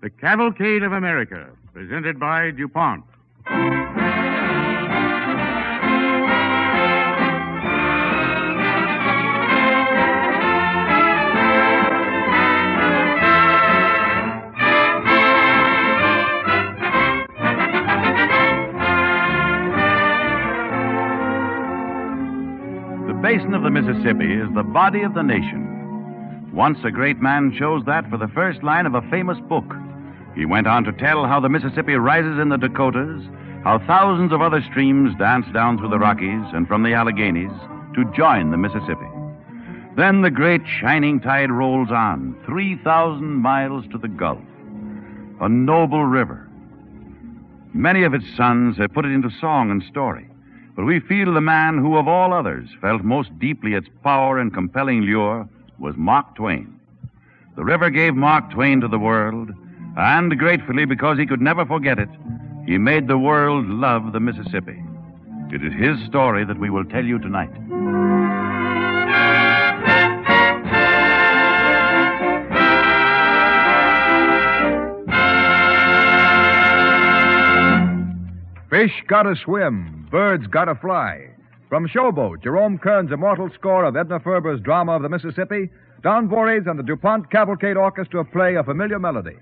The Cavalcade of America, presented by DuPont. The basin of the Mississippi is the body of the nation. Once a great man chose that for the first line of a famous book. He went on to tell how the Mississippi rises in the Dakotas, how thousands of other streams dance down through the Rockies and from the Alleghanies to join the Mississippi. Then the great shining tide rolls on, 3,000 miles to the Gulf. A noble river. Many of its sons have put it into song and story, but we feel the man who, of all others, felt most deeply its power and compelling lure was Mark Twain. The river gave Mark Twain to the world, and gratefully, because he could never forget it, he made the world love the Mississippi. It is his story that we will tell you tonight. Fish gotta swim, birds gotta fly. From Showboat, Jerome Kern's immortal score of Edna Ferber's drama of the Mississippi, Don Voorhees and the DuPont Cavalcade Orchestra play a familiar melody.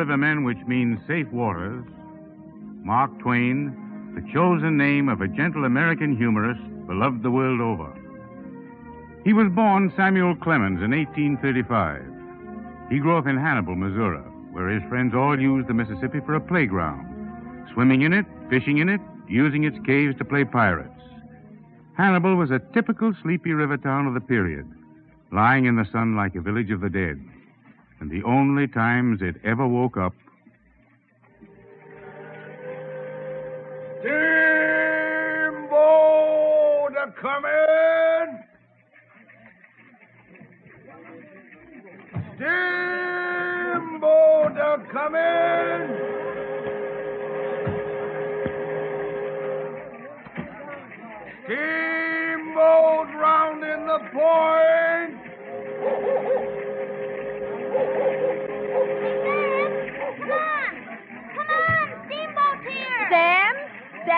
Rivermen, which means safe waters. Mark Twain, the chosen name of a gentle American humorist beloved the world over. He was born Samuel Clemens in 1835. He grew up in Hannibal, Missouri, where his friends all used the Mississippi for a playground, swimming in it, fishing in it, using its caves to play pirates. Hannibal was a typical sleepy river town of the period, lying in the sun like a village of the dead. And the only times it ever woke up Steamboat a coming! Steamboat a coming! Steamboat rounding the point!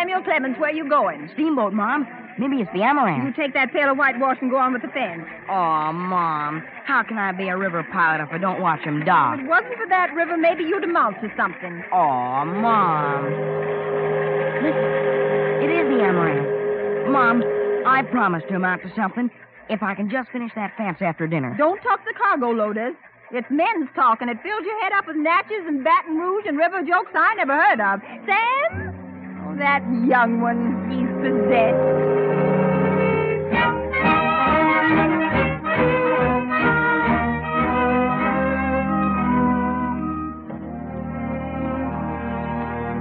Samuel Clemens, where you going? Steamboat, Mom. Maybe it's the Amaranth. You take that pail of whitewash and go on with the fence. Oh, Mom. How can I be a river pilot if I don't watch him dock? If it wasn't for that river, maybe you'd amount to something. Oh, Mom. Listen. It is the Amaranth. Mom, I promise to amount to something if I can just finish that fence after dinner. Don't talk the cargo loaders. It's men's talk, and it fills your head up with Natchez and Baton Rouge and river jokes I never heard of. Sam? That young one. He's possessed.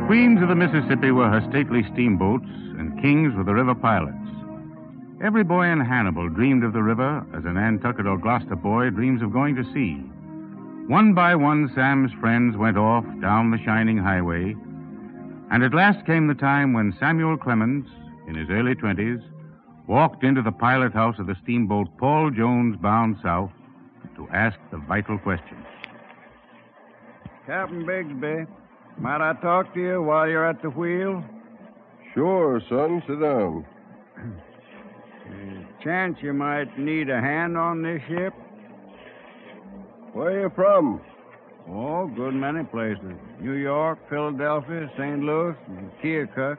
Queens of the Mississippi were her stately steamboats, and kings were the river pilots. Every boy in Hannibal dreamed of the river as a Nantucket or Gloucester boy dreams of going to sea. One by one, Sam's friends went off down the shining highway, and at last came the time when Samuel Clemens, in his early twenties, walked into the pilot house of the steamboat Paul Jones bound south to ask the vital question. Captain Bixby, might I talk to you while you're at the wheel? Sure, son. Sit down. Chance you might need a hand on this ship? Where are you from? Oh, good many places. New York, Philadelphia, St. Louis, and Keokuk.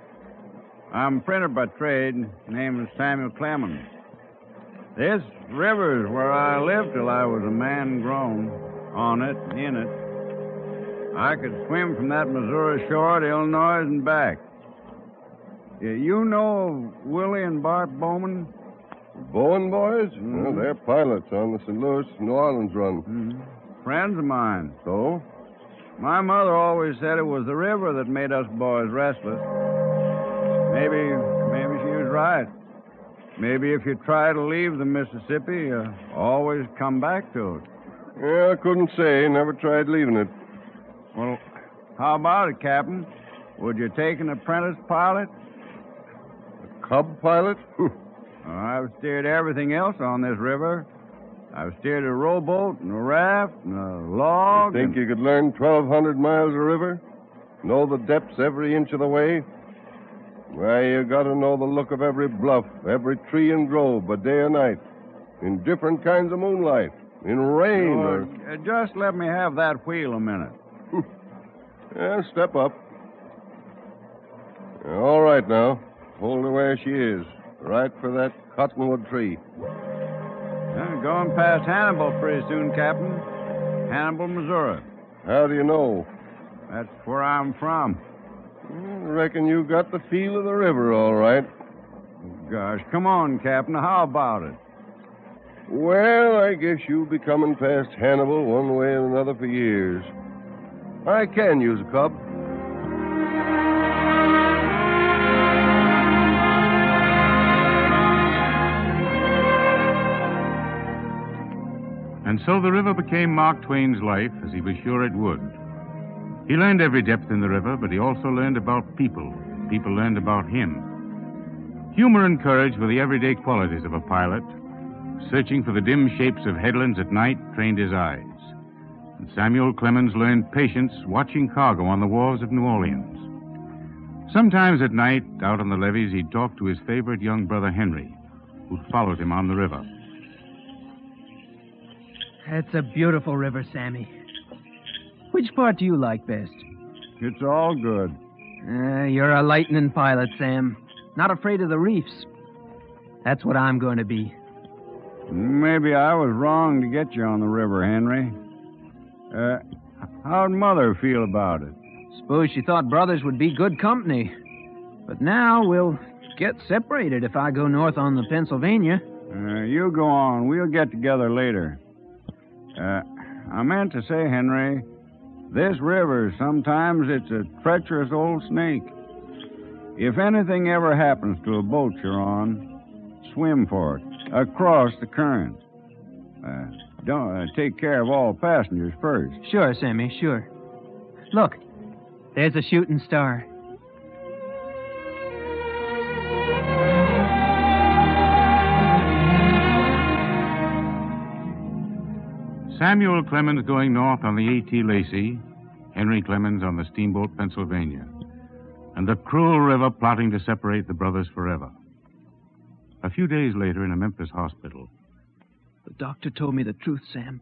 I'm a printer by trade. Name is Samuel Clemens. This river's where I lived till I was a man grown. On it, in it. I could swim from that Missouri shore to Illinois and back. You know Willie and Bart Bowman? Bowen boys? Well, they're pilots on the St. Louis New Orleans run. Mm-hmm. Friends of mine. So? My mother always said it was the river that made us boys restless. Maybe, maybe she was right. Maybe if you try to leave the Mississippi, you always come back to it. Yeah, I couldn't say. Never tried leaving it. Well, how about it, Captain? Would you take an apprentice pilot? A cub pilot? Well, I've steered everything else on this river. I've steered a rowboat and a raft and a log. Think and- you could learn 1,200 miles of river? Know the depths every inch of the way? Why, you gotta know the look of every bluff, every tree and grove, by day or night. In different kinds of moonlight. In rain or... Uh, just let me have that wheel a minute. Yeah, step up. All right now. Hold her where she is. Right for that cottonwood tree. Uh, going past Hannibal pretty soon, Captain. Hannibal, Missouri. How do you know? That's where I'm from. I reckon you got the feel of the river, all right. Gosh, come on, Captain. How about it? Well, I guess you'll be coming past Hannibal one way and another for years. I can use a cub. So the river became Mark Twain's life, as he was sure it would. He learned every depth in the river, but he also learned about people. People learned about him. Humor and courage were the everyday qualities of a pilot. Searching for the dim shapes of headlands at night trained his eyes. And Samuel Clemens learned patience watching cargo on the wharves of New Orleans. Sometimes at night, out on the levees, he'd talk to his favorite young brother Henry, who'd followed him on the river. It's a beautiful river, Sammy. Which part do you like best? It's all good. Uh, you're a lightning pilot, Sam. Not afraid of the reefs. That's what I'm going to be. Maybe I was wrong to get you on the river, Henry. Uh, how'd Mother feel about it? Suppose she thought brothers would be good company. But now we'll get separated if I go north on the Pennsylvania. Uh, you go on. We'll get together later. Uh, I meant to say, Henry, this river, sometimes it's a treacherous old snake. If anything ever happens to a boat you're on, swim for it, across the current. Uh, don't uh, take care of all passengers first. Sure, Sammy, sure. Look, there's a shooting star. Samuel Clemens going north on the A.T. Lacey, Henry Clemens on the steamboat Pennsylvania, and the cruel river plotting to separate the brothers forever. A few days later, in a Memphis hospital, The doctor told me the truth, Sam.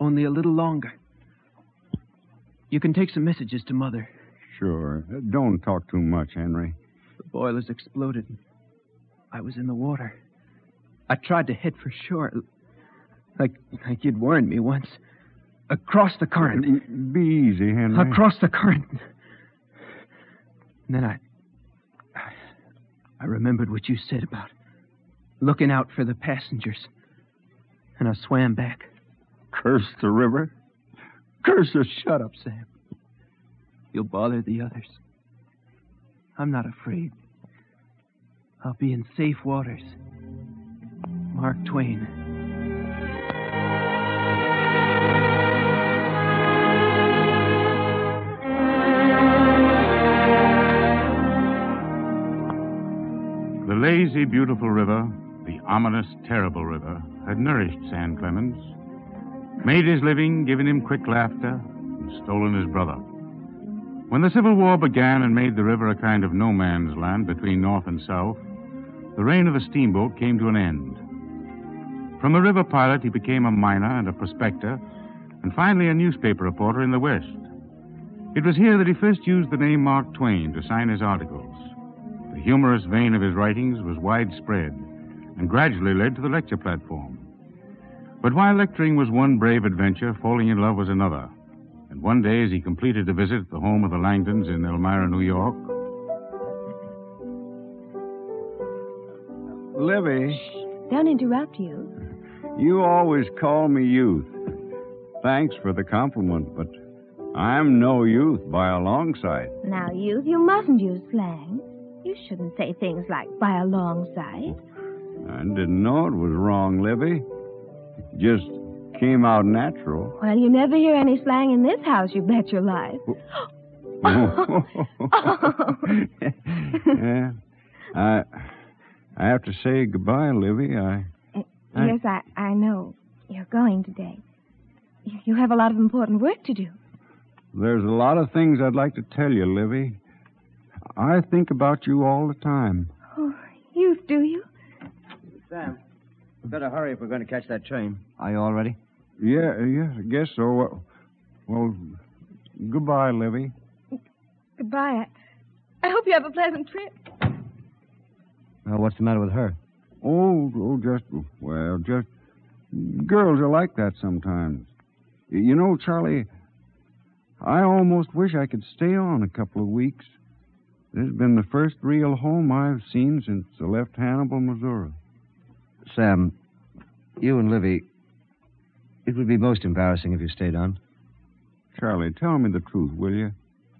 Only a little longer. You can take some messages to Mother. Sure. Don't talk too much, Henry. The boilers exploded. I was in the water. I tried to head for shore, like like you'd warned me once. Across the current. Be easy, Henry. Across the current. And then I. I remembered what you said about looking out for the passengers. And I swam back. Curse the river. Curse her. Shut up, Sam. You'll bother the others. I'm not afraid. I'll be in safe waters. Mark Twain. Lazy, beautiful river, the ominous, terrible river, had nourished Sam Clemens, made his living, given him quick laughter, and stolen his brother. When the Civil War began and made the river a kind of no man's land between North and South, the reign of the steamboat came to an end. From a river pilot, he became a miner and a prospector, and finally a newspaper reporter in the West. It was here that he first used the name Mark Twain to sign his articles. The humorous vein of his writings was widespread and gradually led to the lecture platform. But while lecturing was one brave adventure, falling in love was another. And one day, as he completed a visit at the home of the Langdons in Elmira, New York, Livy, Don't interrupt you. you always call me youth. Thanks for the compliment, but I'm no youth by a long sight. Now, youth, you mustn't use slang. You shouldn't say things like by a long sight. I didn't know it was wrong, Livy. It just came out natural. Well, you never hear any slang in this house, you bet your life. Oh. yeah. I I have to say goodbye, Livy. I I- yes, I, I know. You're going today. You have a lot of important work to do. there's a lot of things I'd like to tell you, Livy. I think about you all the time. Oh, youth, do you? Sam, we better hurry if we're going to catch that train. Are you all ready? Yeah, yeah, I guess so. Well, well goodbye, Livy. Goodbye. I, I hope you have a pleasant trip. Well, what's the matter with her? Oh, oh, just well, just girls are like that sometimes. You know, Charlie, I almost wish I could stay on a couple of weeks. This has been the first real home I've seen since I left Hannibal, Missouri. Sam, you and Livy, it would be most embarrassing if you stayed on. Charlie, tell me the truth, will you?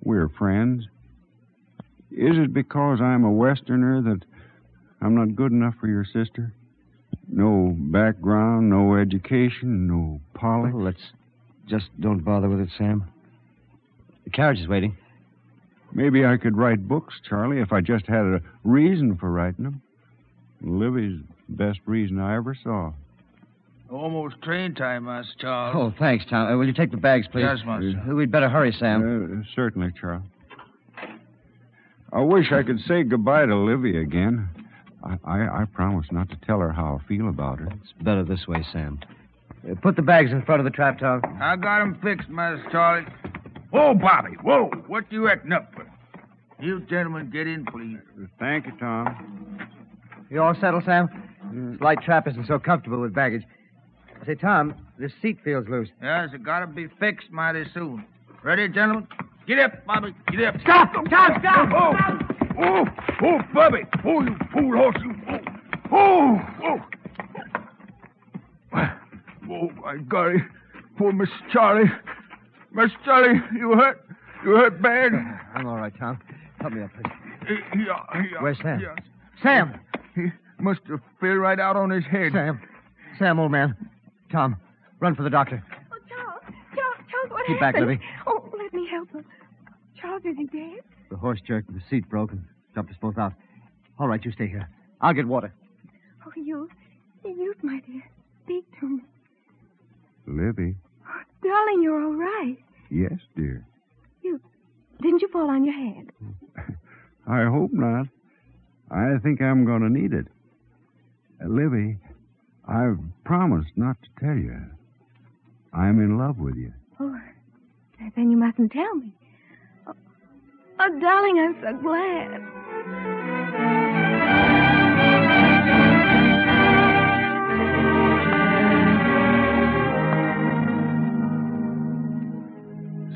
We're friends. Is it because I'm a Westerner that I'm not good enough for your sister? No background, no education, no polish. Oh, let's just don't bother with it, Sam. The carriage is waiting. Maybe I could write books, Charlie, if I just had a reason for writing them. Livy's the best reason I ever saw. Almost train time, Master Charles. Oh, thanks, Tom. Uh, will you take the bags, please? Yes, Master. Uh, We'd better hurry, Sam. Uh, certainly, Charlie. I wish I could say goodbye to Livy again. I, I, I promise not to tell her how I feel about her. It's better this way, Sam. Uh, put the bags in front of the trap, Tom. I got 'em fixed, Master Charlie. Whoa, Bobby, whoa. What you acting up for? You gentlemen get in, please. Thank you, Tom. You all settled, Sam? This light trap isn't so comfortable with baggage. Say, Tom, this seat feels loose. Yes, it gotta be fixed mighty soon. Ready, gentlemen? Get up, Bobby. Get up. Stop! Tom, stop! Oh, oh, oh, oh, Bobby. Oh, you fool horse, you. Oh, oh, oh. Oh, my golly. Poor Miss Charlie. Miss Charlie, you hurt? You hurt bad? I'm all right, Tom. Help me up, please. Uh, yeah, yeah. Where's Sam? Yeah. Sam! He must have fell right out on his head. Sam. Sam, old man. Tom, run for the doctor. Oh, Charles, Charles, Charles, what Keep back, happened? Livy. Oh, let me help him. Charles, is he dead? The horse jerked and the seat broke and jumped us both out. All right, you stay here. I'll get water. Oh, you, you, my dear, speak to me. Livy. Darling, you're all right. Yes, dear. You, didn't you fall on your head? I hope not. I think I'm going to need it. Uh, Livy, I've promised not to tell you. I'm in love with you. Oh, then you mustn't tell me. Oh, oh darling, I'm so glad.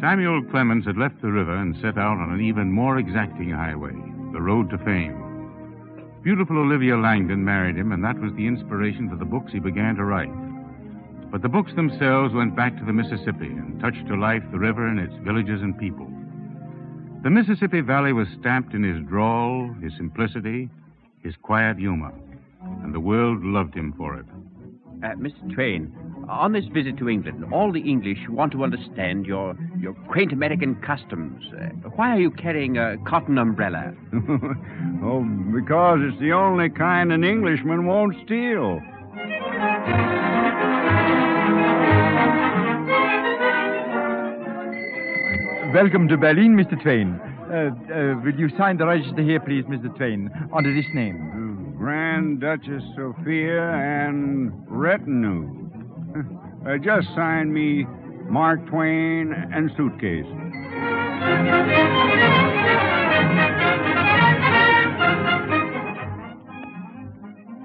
Samuel Clemens had left the river and set out on an even more exacting highway, the road to fame. Beautiful Olivia Langdon married him, and that was the inspiration for the books he began to write. But the books themselves went back to the Mississippi and touched to life the river and its villages and people. The Mississippi Valley was stamped in his drawl, his simplicity, his quiet humor, and the world loved him for it. Uh, Mr. Twain, on this visit to England, all the English want to understand your your quaint American customs. Uh, why are you carrying a cotton umbrella? oh, because it's the only kind an Englishman won't steal. Welcome to Berlin, Mr. Twain. Uh, uh, will you sign the register here, please, Mr. Twain, under this name? Grand Duchess Sophia and retinue. Uh, just sign me Mark Twain and suitcase.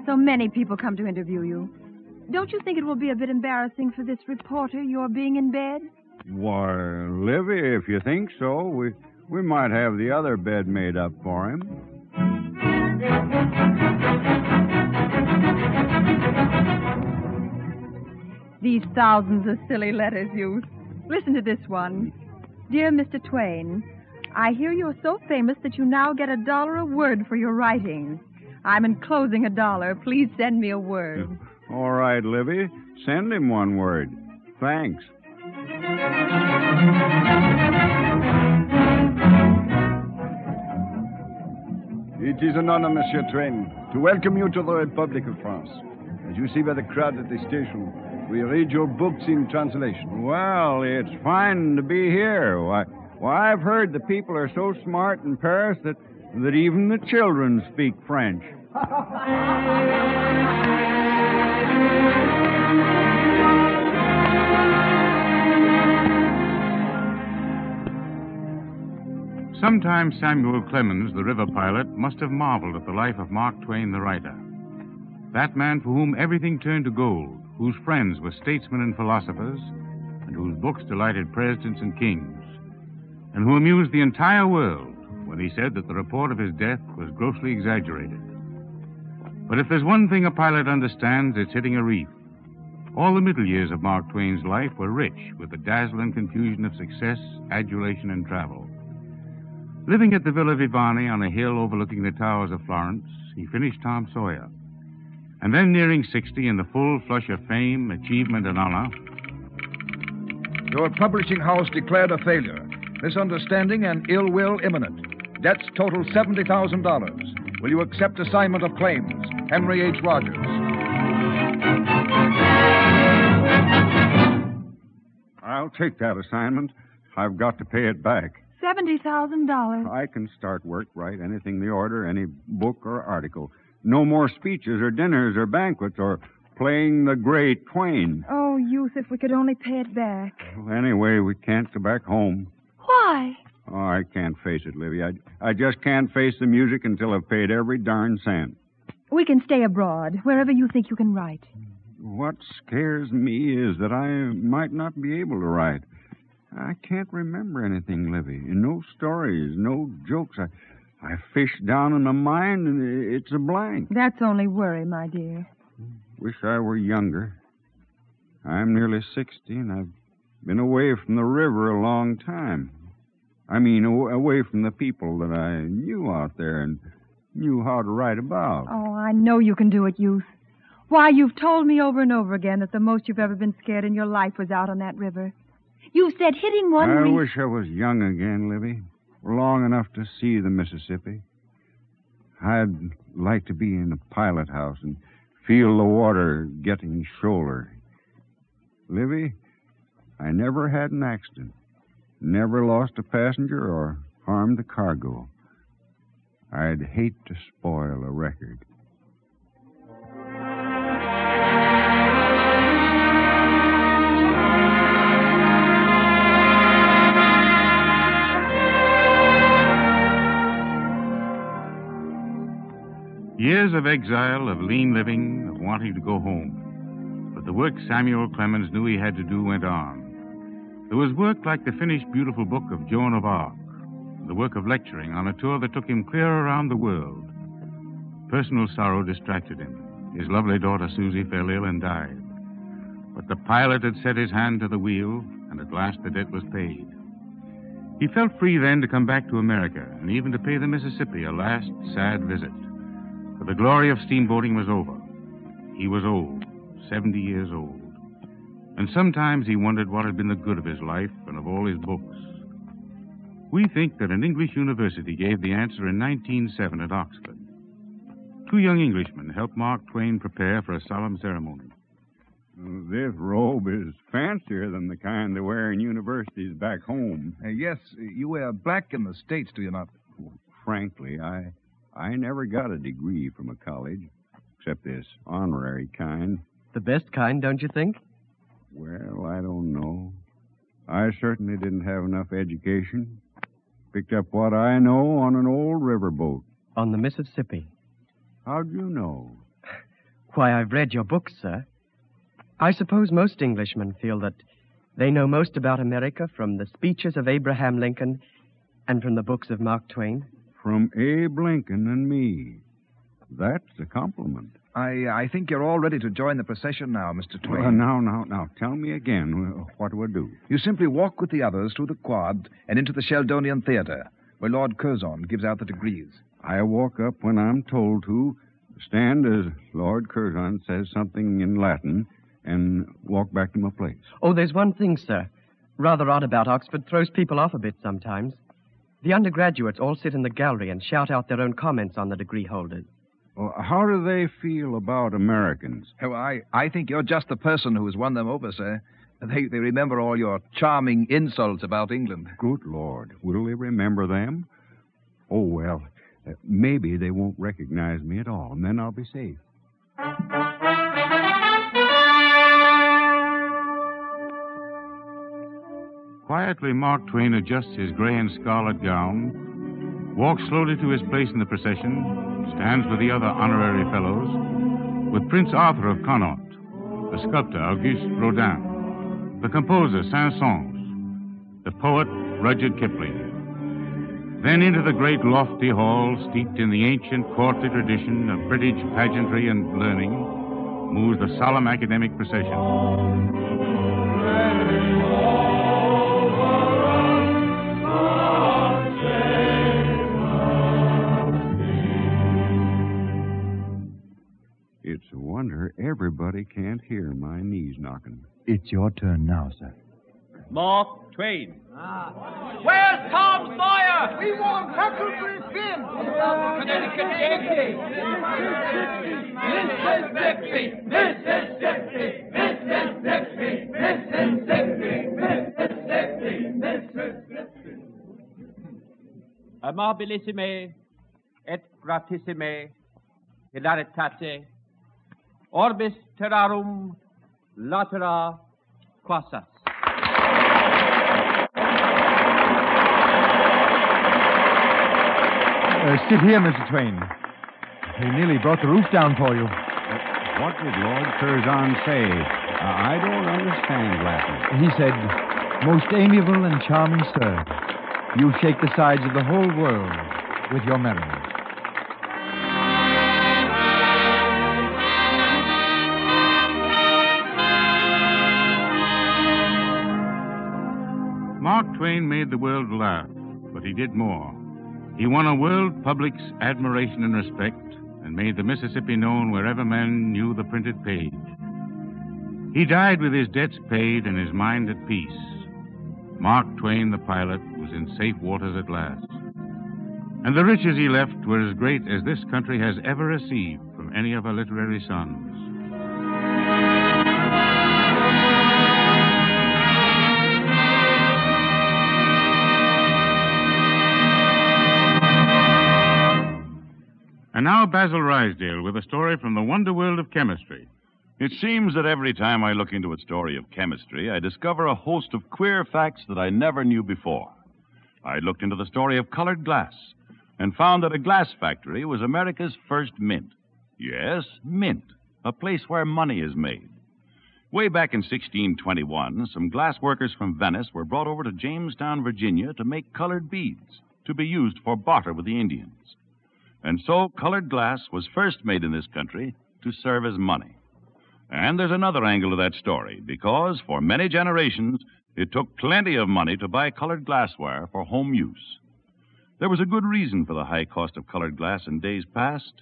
So many people come to interview you. Don't you think it will be a bit embarrassing for this reporter, your being in bed? Why, Livy, if you think so, we we might have the other bed made up for him. These thousands of silly letters, Youth. Listen to this one. Dear Mr. Twain, I hear you're so famous that you now get a dollar a word for your writings. I'm enclosing a dollar. Please send me a word. All right, Livy, send him one word. Thanks. It is an honor, Monsieur Twain, to welcome you to the Republic of France. As you see by the crowd at the station, we read your books in translation. Well, it's fine to be here. Why, why I've heard the people are so smart in Paris that, that even the children speak French. Sometimes Samuel Clemens, the river pilot, must have marveled at the life of Mark Twain, the writer. That man for whom everything turned to gold, whose friends were statesmen and philosophers, and whose books delighted presidents and kings, and who amused the entire world when he said that the report of his death was grossly exaggerated. But if there's one thing a pilot understands, it's hitting a reef. All the middle years of Mark Twain's life were rich with the dazzle and confusion of success, adulation, and travel. Living at the Villa Viviani on a hill overlooking the towers of Florence, he finished Tom Sawyer. And then, nearing 60, in the full flush of fame, achievement, and honor, Your publishing house declared a failure. Misunderstanding and ill will imminent. Debts total $70,000. Will you accept assignment of claims? Henry H. Rogers. I'll take that assignment. I've got to pay it back. $70,000. I can start work, write anything they order, any book or article. No more speeches or dinners or banquets or playing the great Twain. Oh, Youth, if we could only pay it back. Well, anyway, we can't go back home. Why? Oh, I can't face it, Livy. I, I just can't face the music until I've paid every darn cent. We can stay abroad, wherever you think you can write. What scares me is that I might not be able to write. I can't remember anything, Livy. No stories, no jokes. I, I fish down in my mind and it's a blank. That's only worry, my dear. Wish I were younger. I'm nearly 60 and I've been away from the river a long time. I mean, away from the people that I knew out there and knew how to write about. Oh, I know you can do it, Youth. Why, you've told me over and over again that the most you've ever been scared in your life was out on that river. You said hitting one I wish I was young again, Livy. Long enough to see the Mississippi. I'd like to be in a pilot house and feel the water getting shoulder. Livy, I never had an accident. Never lost a passenger or harmed a cargo. I'd hate to spoil a record. Years of exile, of lean living, of wanting to go home. But the work Samuel Clemens knew he had to do went on. There was work like the finished beautiful book of Joan of Arc, the work of lecturing on a tour that took him clear around the world. Personal sorrow distracted him. His lovely daughter Susie fell ill and died. But the pilot had set his hand to the wheel, and at last the debt was paid. He felt free then to come back to America, and even to pay the Mississippi a last sad visit. For the glory of steamboating was over. He was old, 70 years old. And sometimes he wondered what had been the good of his life and of all his books. We think that an English university gave the answer in 1907 at Oxford. Two young Englishmen helped Mark Twain prepare for a solemn ceremony. This robe is fancier than the kind they wear in universities back home. Uh, yes, you wear black in the States, do you not? Frankly, I I never got a degree from a college, except this honorary kind. The best kind, don't you think? Well, I don't know. I certainly didn't have enough education. Picked up what I know on an old riverboat. On the Mississippi. How'd you know? Why, I've read your books, sir. I suppose most Englishmen feel that they know most about America from the speeches of Abraham Lincoln and from the books of Mark Twain. From Abe Lincoln and me. That's a compliment. I I think you're all ready to join the procession now, Mr. Twain. Well, now, now, now, tell me again. Uh, what do I do? You simply walk with the others through the quad and into the Sheldonian Theater, where Lord Curzon gives out the degrees. I walk up when I'm told to, stand as Lord Curzon says something in Latin, and walk back to my place. Oh, there's one thing, sir. Rather odd about Oxford, throws people off a bit sometimes. The undergraduates all sit in the gallery and shout out their own comments on the degree holders. Well, how do they feel about Americans? Oh, I, I think you're just the person who has won them over, sir. They, they remember all your charming insults about England. Good Lord. Will they remember them? Oh, well, uh, maybe they won't recognize me at all, and then I'll be safe. Quietly, Mark Twain adjusts his gray and scarlet gown, walks slowly to his place in the procession, stands with the other honorary fellows, with Prince Arthur of Connaught, the sculptor Auguste Rodin, the composer Saint-Saëns, the poet Rudyard Kipling. Then into the great lofty hall, steeped in the ancient courtly tradition of British pageantry and learning, moves the solemn academic procession. A wonder everybody can't hear my knees knocking. It's your turn now, sir. Mark Twain. Ah. Where's Tom Sawyer? We want Huckleberry Finn. Connecticut Yankee. Mississippi, Mississippi, Mississippi, Mississippi, Mississippi, Mississippi. Amabilissime et gratissime hilaritate Orbis terrarum latera quassas. Uh, sit here, Mr. Twain. He nearly brought the roof down for you. What did Lord Curzon say? Uh, I don't understand Latin. He said, Most amiable and charming sir, you shake the sides of the whole world with your merriment. Twain made the world laugh, but he did more. He won a world public's admiration and respect and made the Mississippi known wherever men knew the printed page. He died with his debts paid and his mind at peace. Mark Twain, the pilot, was in safe waters at last. And the riches he left were as great as this country has ever received from any of her literary sons. And now Basil Ruysdael with a story from the wonder world of chemistry. It seems that every time I look into a story of chemistry, I discover a host of queer facts that I never knew before. I looked into the story of colored glass and found that a glass factory was America's first mint. Yes, mint, a place where money is made. Way back in 1621, some glass workers from Venice were brought over to Jamestown, Virginia to make colored beads to be used for barter with the Indians. And so colored glass was first made in this country to serve as money. And there's another angle to that story, because for many generations, it took plenty of money to buy colored glassware for home use. There was a good reason for the high cost of colored glass in days past.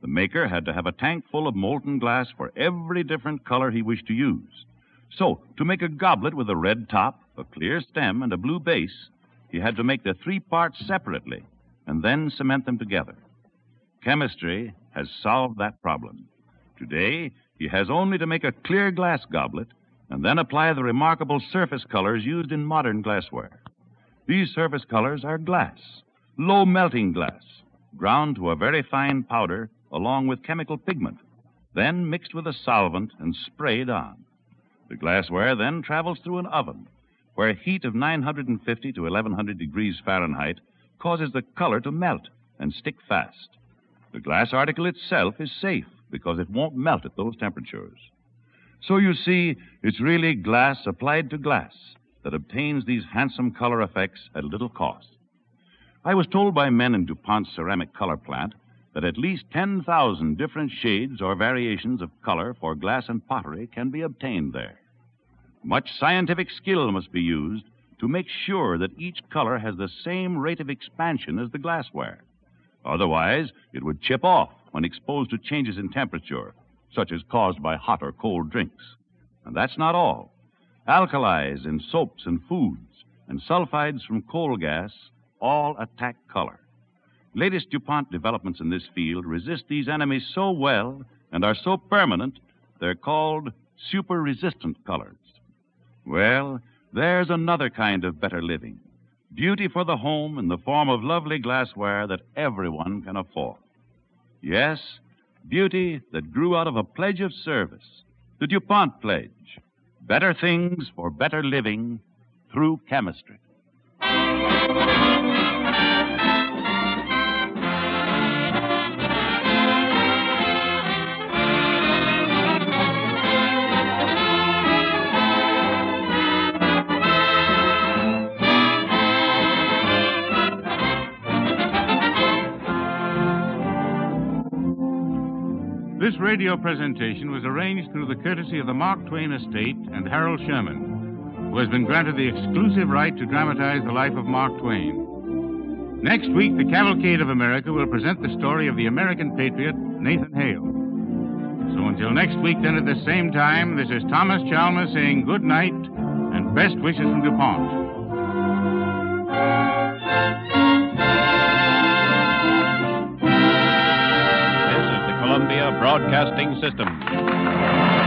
The maker had to have a tank full of molten glass for every different color he wished to use. So, to make a goblet with a red top, a clear stem, and a blue base, he had to make the three parts separately and then cement them together. Chemistry has solved that problem. Today, he has only to make a clear glass goblet and then apply the remarkable surface colors used in modern glassware. These surface colors are glass, low melting glass, ground to a very fine powder along with chemical pigment, then mixed with a solvent and sprayed on. The glassware then travels through an oven where heat of 950 to 1100 degrees Fahrenheit causes the color to melt and stick fast. The glass article itself is safe because it won't melt at those temperatures. So you see, it's really glass applied to glass that obtains these handsome color effects at little cost. I was told by men in DuPont's ceramic color plant that at least 10,000 different shades or variations of color for glass and pottery can be obtained there. Much scientific skill must be used to make sure that each color has the same rate of expansion as the glassware. Otherwise, it would chip off when exposed to changes in temperature, such as caused by hot or cold drinks. And that's not all. Alkalis in soaps and foods, and sulfides from coal gas all attack color. Latest DuPont developments in this field resist these enemies so well and are so permanent, they're called super resistant colors. Well, there's another kind of better living beauty for the home in the form of lovely glassware that everyone can afford. Yes, beauty that grew out of a pledge of service, the DuPont pledge. Better things for better living through chemistry. Radio presentation was arranged through the courtesy of the Mark Twain Estate and Harold Sherman, who has been granted the exclusive right to dramatize the life of Mark Twain. Next week, the Cavalcade of America will present the story of the American patriot, Nathan Hale. So until next week, then at the same time, this is Thomas Chalmers saying good night and best wishes from DuPont. Broadcasting System.